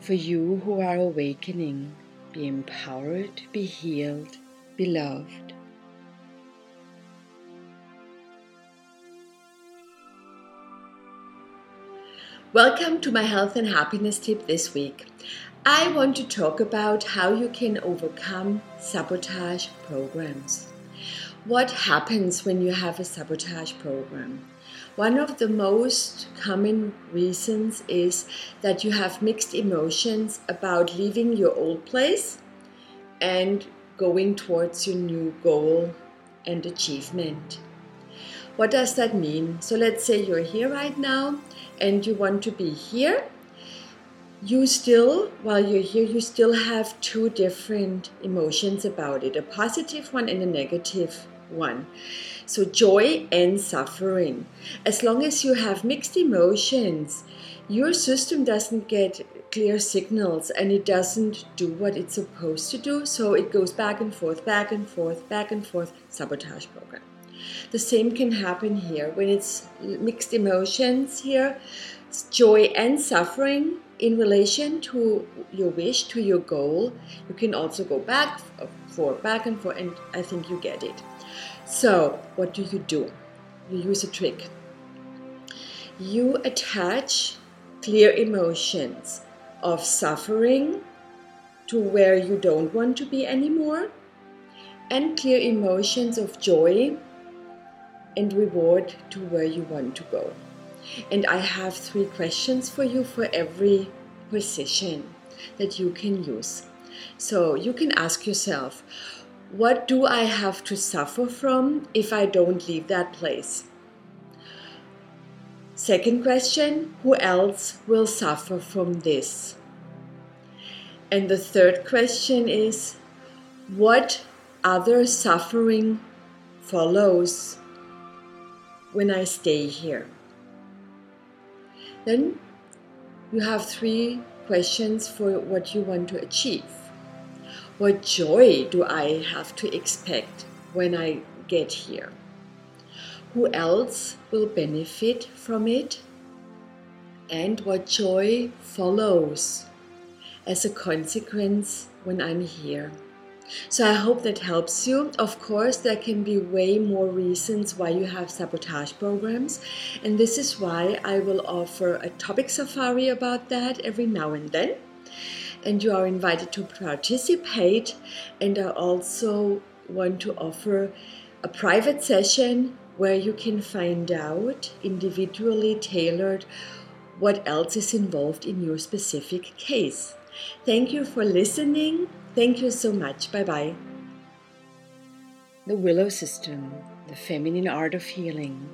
for you who are awakening. Be empowered, be healed, be loved. Welcome to my health and happiness tip this week. I want to talk about how you can overcome sabotage programs. What happens when you have a sabotage program? One of the most common reasons is that you have mixed emotions about leaving your old place and going towards your new goal and achievement. What does that mean? So let's say you're here right now and you want to be here. You still, while you're here, you still have two different emotions about it a positive one and a negative one. So, joy and suffering. As long as you have mixed emotions, your system doesn't get clear signals and it doesn't do what it's supposed to do. So, it goes back and forth, back and forth, back and forth, sabotage program. The same can happen here when it's mixed emotions here, joy and suffering in relation to your wish, to your goal. You can also go back, forth, back and forth, and I think you get it. So, what do you do? You use a trick. You attach clear emotions of suffering to where you don't want to be anymore, and clear emotions of joy and reward to where you want to go. And I have three questions for you for every position that you can use. So you can ask yourself, what do I have to suffer from if I don't leave that place? Second question, who else will suffer from this? And the third question is, what other suffering follows when I stay here? Then you have three questions for what you want to achieve. What joy do I have to expect when I get here? Who else will benefit from it? And what joy follows as a consequence when I'm here? So I hope that helps you. Of course, there can be way more reasons why you have sabotage programs, and this is why I will offer a topic safari about that every now and then. And you are invited to participate, and I also want to offer a private session where you can find out individually tailored what else is involved in your specific case. Thank you for listening. Thank you so much. Bye bye. The Willow System, the feminine art of healing.